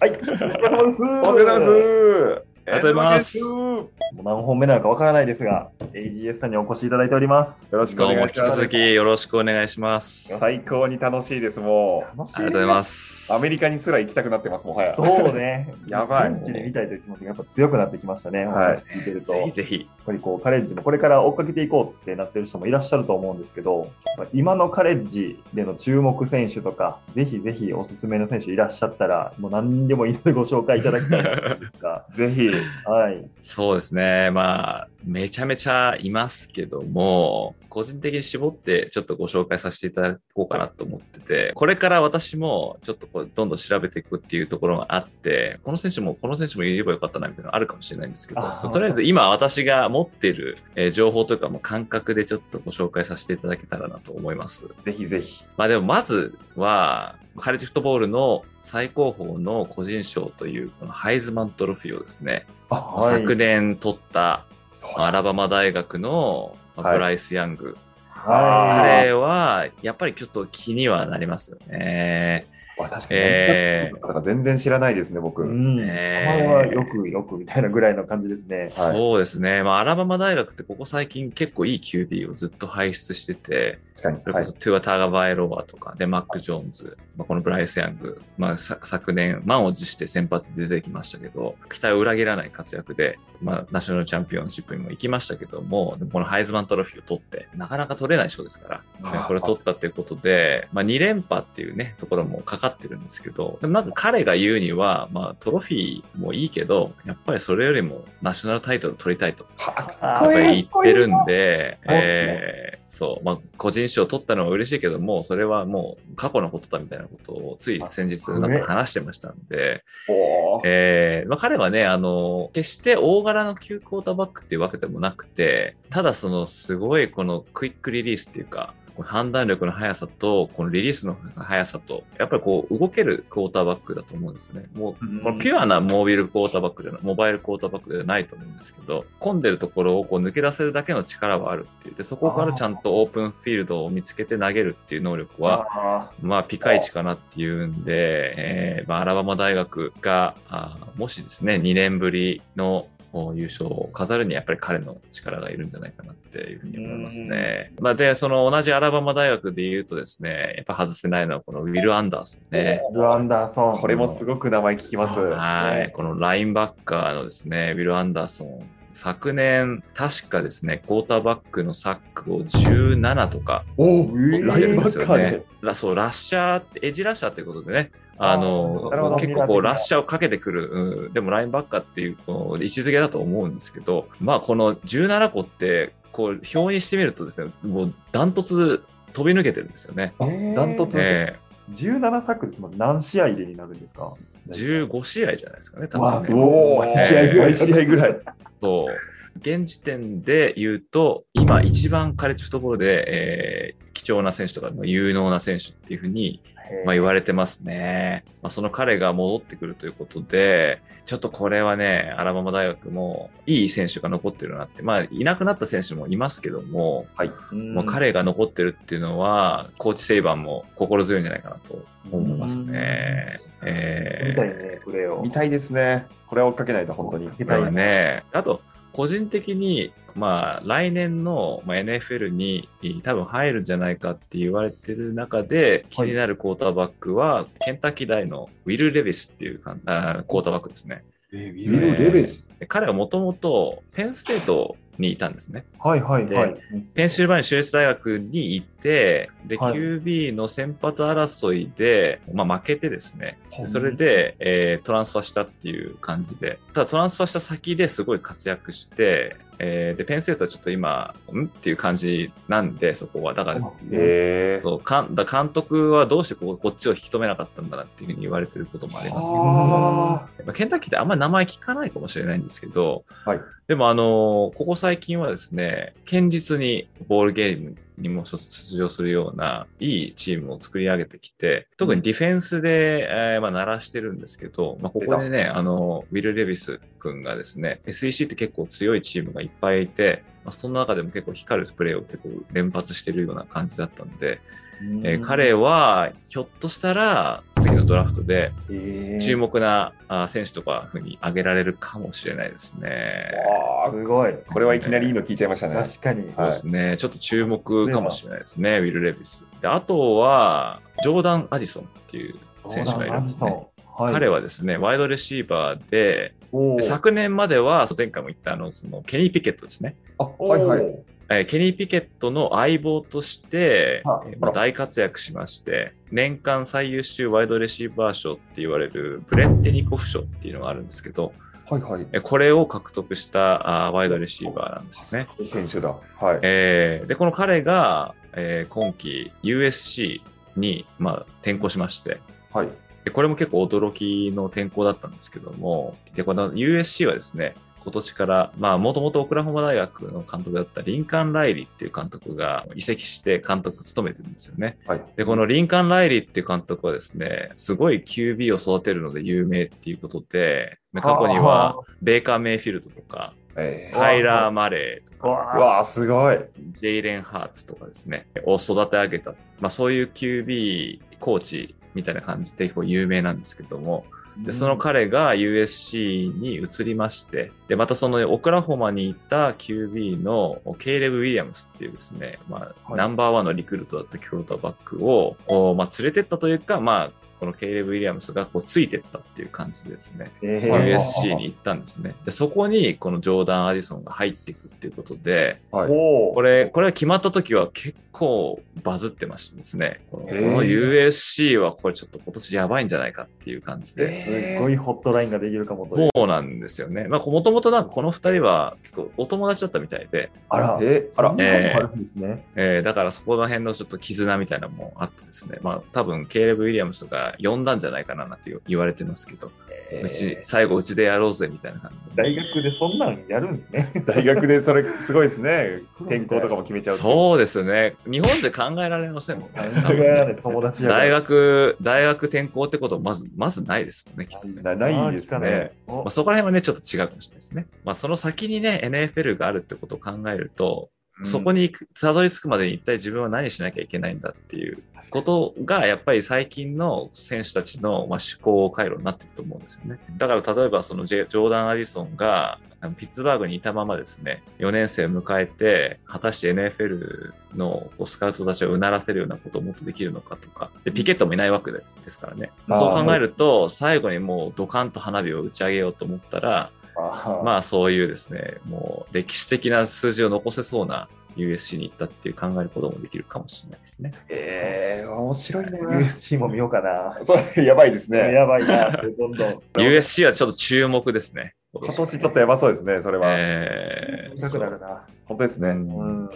はい、お疲れ様です。お疲れ様です。ありがとうございますよもう何本目なのかわからないですが、AGS さんにお越しいただいております。ろしくお願いします。続きよろしくお願いします。あ最高に楽しいです、も楽しりがとうございます。う。アメリカにすら行きたくなってます、もはや。そうね。やばい現地で見たいという気持ちがやっぱ強くなってきましたね。お話聞いてると。ぜやっひぜひ。ぱりこうカレッジもこれから追っかけていこうってなってる人もいらっしゃると思うんですけど、今のカレッジでの注目選手とか、ぜひぜひおすすめの選手いらっしゃったら、もう何人でもいいのでご紹介いただきたいというか、ぜひ。はい。そうですね。まあ、めちゃめちゃいますけども、個人的に絞ってちょっとご紹介させていただこうかなと思ってて、これから私もちょっとこうどんどん調べていくっていうところがあって、この選手もこの選手も言えばよかったなみたいなのあるかもしれないんですけどとりあえず今私が持ってるえー情報というかもう感覚でちょっとご紹介させていただけたらなと思います。ぜひぜひ。まあでもまずは、カレッジフットボールの最高峰の個人賞というこのハイズマントロフィーをですね、あ、はい昨年取った。アラバマ大学のブライス・ヤング。は彼はやっぱりちょっと気にはなりますよね。わ確かに、えーだから全然知らないですね、い。僕。うん。名えー前はよくよくみたいなぐらいの感じですね。はいそうですね。まあアラバマ大学ってここ最近結構いい QB をずっと輩出してて、確かに。はいそれこそ。トゥア・ターガバイロバーとか、で、マック・ジョーンズ、まあ、このブライス・ヤング、まあ、さ昨年、満を持して先発で出てきましたけど、期待を裏切らない活躍で、まあ、ナショナルチャンピオンシップにも行きましたけども、でもこのハイズマントロフィーを取って、なかなか取れない賞ですから、ねあこれを取ったっていうことで、まあ、2連覇っていうね、ところもかかってるんですけど、でもなんか彼が言うには、まあ、トロフィーもいいけど、やっぱりそれよりもナショナルタイトル取りたいと。はあやっぱり言ってるんで、えーそう、まあ、個人賞取ったのは嬉しいけども、それはもう過去のことだみたいなことをつい先日なんか話してましたんで、えーまあ、彼はね、あの、決して大柄の急クォーターバックっていうわけでもなくて、ただそのすごいこのクイックリリースっていうか、判断力の速さと、このリリースの速さと、やっぱりこう動けるクォーターバックだと思うんですよね。もうピュアなモービルクォーターバックではモバイルクォーターバックではないと思うんですけど、混んでるところをこう抜け出せるだけの力はあるっていう。で、そこからちゃんとオープンフィールドを見つけて投げるっていう能力は、あまあ、ピカイチかなっていうんで、えーまあ、アラバマ大学が、あーもしですね、2年ぶりのお優勝を飾るにはやっぱり彼の力がいるんじゃないかなっていうふうに思いますね。まあ、で、その同じアラバマ大学で言うとですね、やっぱ外せないのはこのウィル・アンダーソンね。ールアンダーソン。これもすごく名前聞きます。はい。このラインバッカーのですね、ウィル・アンダーソン。昨年、確かですね、クォーターバックのサックを17とかラ。ラそう、ラッシャーって、エッジラッシャーっていうことでね、あの結構こうラッシャーをかけてくる、うん、でもラインバッカーっていうこの位置づけだと思うんですけど、まあこの17個って、こう表にしてみるとですね、もうダントツ飛び抜けてるんですよね。あダントツ？え17サックですもん何試合でになるんですか？ー、15試合じゃないですかね、多分ね。おお、えー試合ぐらい、試合ぐらい。そう。現時点で言うと、今一番カレッジフットボールで、えー貴重な選手とか、まあ有能な選手っていうふうにまあ、言われてますね。まあ、その彼が戻ってくるということで、ちょっとこれはね、アラバマ大学もいい選手が残ってるなって、まあ、いなくなった選手もいますけども、うんもう彼が残ってるっていうのは、コーチ・セイバンも心強いんじゃないかなと思いますね。えー見たいね、プレーを。見たいですね。これは追っかけないと本当に。だからね、あと、個人的に、まあ、来年のまあ NFL に多分入るんじゃないかって言われてる中で、気になるクォーターバックは、ケンタッキー大のウィル・レビスっていうかあクォーターバックですね。えウィルレベスで彼はもともとペンステートにいたんですね。はいはいはい。ペンシルバニア州立大学に行って、で、はい QB の先発争いで、まあ、負けてですね、はいそれで、えートランスファーしたっていう感じで、ただトランスファーした先ですごい活躍して、えーで、ペンステートはちょっと今、ん？っていう感じなんで、そこは。だから、えー、そうかんだ監督はどうしてこここっちを引き止めなかったんだなっていうふうに言われてることもありますけど、あまあケンタッキーってあんまり名前聞かないかもしれないんですけど、はい。でもあのここ最近はですね、堅実にボールゲームにも出場するようないいチームを作り上げてきて、特にディフェンスで、えーまあ、鳴らしてるんですけど、まあ、ここでね、あの、ウィル・レビス君がですね、SEC って結構強いチームがいっぱいいて、まあ、その中でも結構光るプレーを結構連発してるような感じだったんで、えー彼はひょっとしたら次次のドラフトでえー注目なあ選手とかふうに挙げられるかもしれないですね。あすごい。これはいきなりいいの聞いちゃいましたね。確かに。そうですね、ちょっと注目かもしれないですね、ウィル・レビス。であとは、ジョーダン・アディソンっていう選手がいるんですね。はい、彼はですね、ワイドレシーバーで、おーで昨年までは、前回も言ったあのそのケニー・ピケットですね。あ、はいはい。おえーケニー・ピケットの相棒として、はいえーまあ大活躍しまして、年間最優秀ワイドレシーバー賞って言われるブレッテニコフ賞っていうのがあるんですけど、はいはい。えーこれを獲得したあーワイドレシーバーなんですよね。選手だ。はい。えーで、この彼が、えー今季 USC に、まあ、転校しまして、はい。でこれも結構驚きの転校だったんですけども、で、この USC はですね、今年から、まあ、もともとオクラホマ大学の監督だったリンカーン・ライリーっていう監督が移籍して監督務めてるんですよね。はい。で、このリンカーン・ライリーっていう監督はですね、すごい QB を育てるので有名っていうことで、まあ過去にはベーカー・メイフィルドとか、えタイラー・マレーとか、うわすごい。ジェイレン・ハーツとかですね、を育て上げた、まあ、そういう QB コーチみたいな感じで結構有名なんですけども、でその彼が USC に移りまして、でまたそのオクラホマにいた QB のケイレブ・ウィリアムスっていうですね、まあはい。ナンバーワンのリクルートだったクォーターバックを、おまあ、連れてったというか、まあ、このケイレブ・ウィリアムスがこうついてったっていう感じでですね、えーはい USC に行ったんですね。で、そこにこのジョーダン・アディソンが入っていくっていうことで、はい。これ、これが決まった時は結構バズってましたですね。この USC はこれちょっと今年やばいんじゃないかっていう感じで。すっごいホットラインができるかもという。そうなんですよね。まあ、もともとなんかこの二人は結構お友達だったみたいで、あら、えー、あらそん、なのもあるんですね。えーだからそこら辺のちょっと絆みたいなのもあってですね、まあ多分ケイレブ・ウィリアムスが呼んだんじゃないかななんて言われてますけど、えーうち、最後うちでやろうぜみたいな感じで。大学でそんなんやるんですね。大学でそれすごいですね。転校とかも決めちゃう。そうですね。日本で考えられませんもんね。多分ね友達大学、大学転校ってことまず、まずないですもんね、きっとね。なないですね。おまあ、そこら辺はね、ちょっと違うかもしれないですね。まあ、その先にね、NFL があるってことを考えると、そこにたどり着くまでに一体自分は何しなきゃいけないんだっていうことが、やっぱり最近の選手たちのまあ思考回路になってると思うんですよね。だから例えばそのジョーダン・アディソンがピッツバーグにいたままですね、4年生を迎えて、果たして NFL のスカウトたちをうならせるようなことをもっとできるのかとか、でピケットもいないわけですからね。そう考えると、最後にもうドカンと花火を打ち上げようと思ったら、あ まあそういうですね、もう歴史的な数字を残せそうな USC に行ったっていう考えることもできるかもしれないですね。えー、面白いな。USC も見ようかな。それやばいですね。やばいなどんどん。USC はちょっと注目ですね。今年ちょっとやばそうですね、それは。えー見たくなるな。本当ですね。うん。は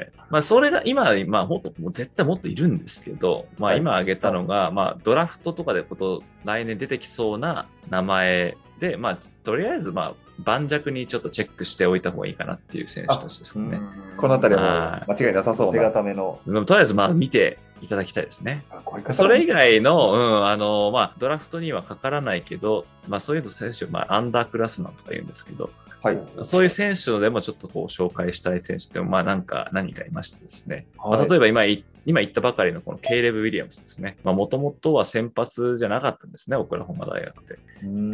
い。まあ、それが今、まあ、もっと、もう絶対もっといるんですけど、まあ、はい今挙げたのが、まあ、ドラフトとかでこと、来年出てきそうな名前で、まあ、とりあえず、まあ、盤石にちょっとチェックしておいた方がいいかなっていう選手たちですかね。このあたりは間違いなさそう手な。固めの。とりあえず、まあ、見ていただきたいですね。それ以外の、うん、あの、まあ、ドラフトにはかからないけど、まあ、そういうの選手、まあ、アンダークラスマンとか言うんですけど、はい。そういう選手でもちょっとこう紹介したい選手って、まあなんか何かいましてですね。はいまあ、例えば今い、今言ったばかりのこのケイレブ・ウィリアムスですね。まあもともとは先発じゃなかったんですね、オクラホマ大学で。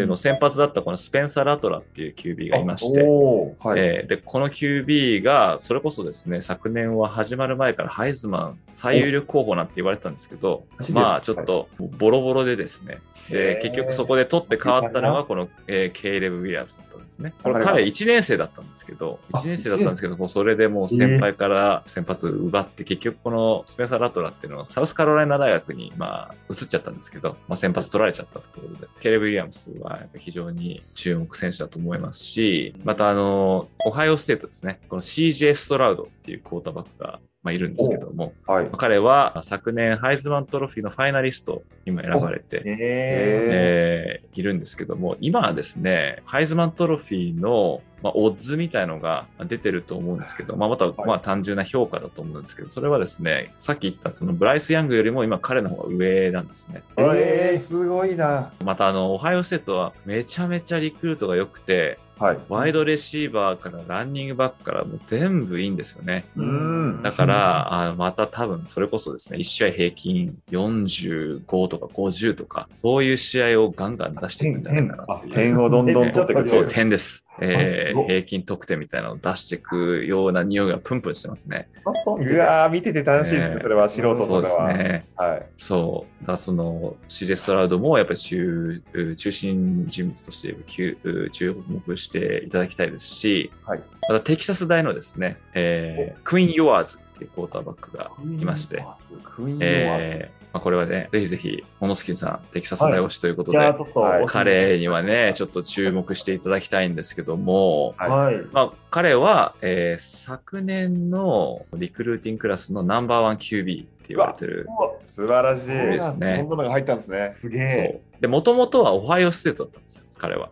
で、の先発だったこのスペンサー・ラトラっていう QB がいまして、はい。えーで、この QB が、それこそですね、昨年は始まる前からハイズマン最有力候補なんて言われてたんですけどまあちょっとボロボロでですね、で結局そこで取って変わったのがこの、えーケイレブ・ウィリアムスだったんですね。これ彼が彼1年生だったんですけど、あ1年生だったんですけど、もうそれでもう先輩から先発奪って、結局このスペンサー・ラトラっていうのはサウスカロライナ大学にまあ移っちゃったんですけど、まあ、先発取られちゃったってことで、ケイレブ・ウィリアムスは非常に注目選手だと思いますし、またあの、オハイオステートですね、この CJ ストラウドっていうクォーターバックが、まあ、いるんですけども、はい。彼は昨年ハイズマントロフィーのファイナリストにも選ばれて、ええーいるんですけども、今はですね、ハイズマントロフィーの、まあ、オッズみたいのが出てると思うんですけど、まあ、また、まあ、単純な評価だと思うんですけど、それはですね、さっき言ったそのブライス・ヤングよりも今彼の方が上なんですね。えー、すごいな。また、あの、オハイオステートはめちゃめちゃリクルートが良くて、はい。ワイドレシーバーからランニングバックからもう全部いいんですよね。うん。だから、あまた多分それこそですね、1試合平均45とか50とか、そういう試合をガンガン出していくんじゃないかなあっていう。点をどんどん取ってくそう、る。点です。えー平均得点みたいなのを出していくような匂いがプンプンしてますね。ううわー、見てて楽しいですね、ねそれは素人そうですとかは。ね。はい。そう。だその CJ ストラウドもやっぱり中中心人物として注注目していただきたいですし、はいまたテキサス大のですね、えークイーン・ヨアーズっていうクォーターバックがいまして、クイーンヨアーズえーまあ、これはね、ぜひぜひ、モノスキンさん、テキサス大推しということで、はい彼にはね、ちょっと注目していただきたいんですけども、はい。まあ、彼は、えー昨年のリクルーティングクラスのナンバーワン QB って言われてる。素晴らしい。ですねこんなのが入ったんですね。すげそえ。もともとはオハイオステートだったんですよ、彼は。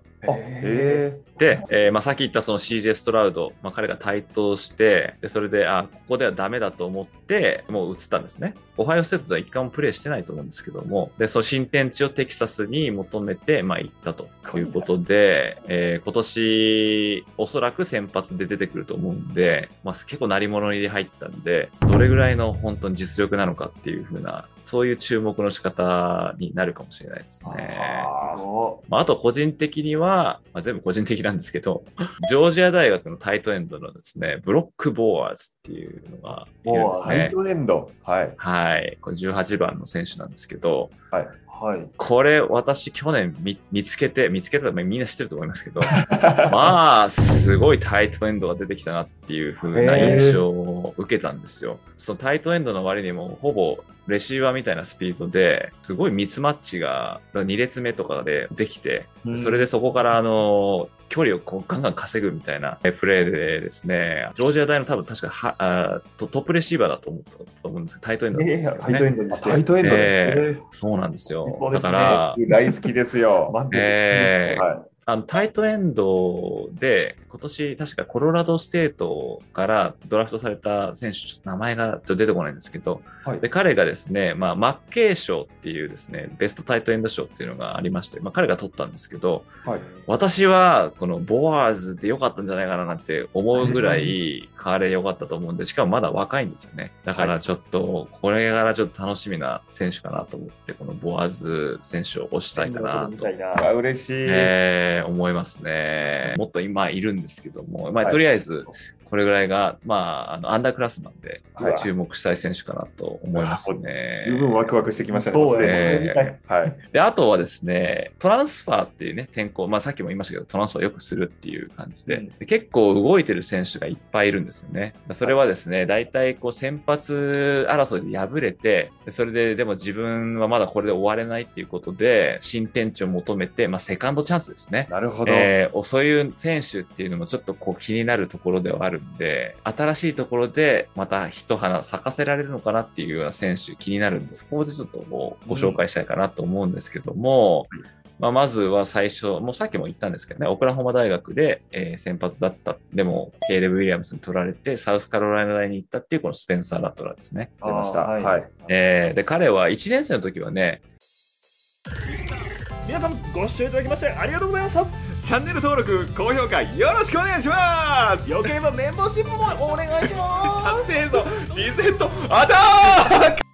で、えーまあ、さっき言ったその CJ ストラウド、まあ、彼が台頭して、でそれで、あ、ここではダメだと思って、もう移ったんですね。オハイオステートでは一回もプレーしてないと思うんですけども、で、その新天地をテキサスに求めて、まあ、行ったということで、えー今年、おそらく先発で出てくると思うんで、まあ、結構鳴り物入り入ったんで、どれぐらいの本当に実力なのかっていう風な、そういう注目の仕方になるかもしれないですね。あまあ、あと個人的には、まあ、全部個人的なんですけど、ジョージア大学のタイトエンドのですね、ブロックボーアーズっていうのがいるんですーハイね。トエンド？はい。はい。これ18番の選手なんですけど、はい。これ私去年見見つけて、見つけたらみんな知ってると思いますけど、まあ、すごいタイトエンドが出てきたなっていう風な印象を受けたんですよ。そのタイトエンドの割にもほぼレシーバーみたいなスピードで、すごいミスマッチが2列目とかでできて、うんそれでそこからあの距離をこうガンガン稼ぐみたいなプレーでですね、ジョージア大の多分確かはあトトップレシーバーだと思ったと思うんですけど、タイトエンドだったんですけどタイトエンね。タイトエンドで。ええそうなんですよすねだから、ー大好きですよ。えーはあのタイトエンドで、今年確かコロラドステートからドラフトされた選手、ちょっと名前がちょっと出てこないんですけど、い。はいで彼がですね、まあ、マッキー賞っていうですね、ベストタイトエンド賞っていうのがありまして、まあ、彼が取ったんですけど、はい。私はこのボワーズで良かったんじゃないかななんて思うぐらい彼良かったと思うんで、しかもまだ若いんですよね。だからちょっと、これからちょっと楽しみな選手かなと思って、このボワーズ選手を推したいかなと嬉しい。えー思いますね。もっと今いるんですけども、まあ、はいとりあえず、これぐらいが、まあ、あのアンダークラスなんで、はい注目したい選手かなと思いますね。十分ワクワクしてきましたね。そうでにねはい。で、あとはですね、トランスファーっていうね、転向、まあさっきも言いましたけど、トランスファーよくするっていう感じで、うんで結構動いてる選手がいっぱいいるんですよね。それはですね、大体こう先発争いで敗れて、でそれででも自分はまだこれで終われないっていうことで、新天地を求めて、まあセカンドチャンスですね。なるほど。えーそういう選手っていうのもちょっとこう気になるところではあるんで、新しいところでまた一花咲かせられるのかなっていうような選手気になるんです。ここでちょっともうご紹介したいかなと思うんですけども、まあ、まずは最初、もうさっきも言ったんですけどね、オクラホマ大学で、えー先発だった。でも、ケイレブ・ウィリアムスに取られて、サウスカロライナ大に行ったっていうこのスペンサー・ラトラですね。出ました。はい。えーで、彼は1年生の時はね、皆さんご視聴いただきましてありがとうございました。チャンネル登録、高評価よろしくお願いします。よければメンバーシップもお願いします。達成ぞ、自然とアタック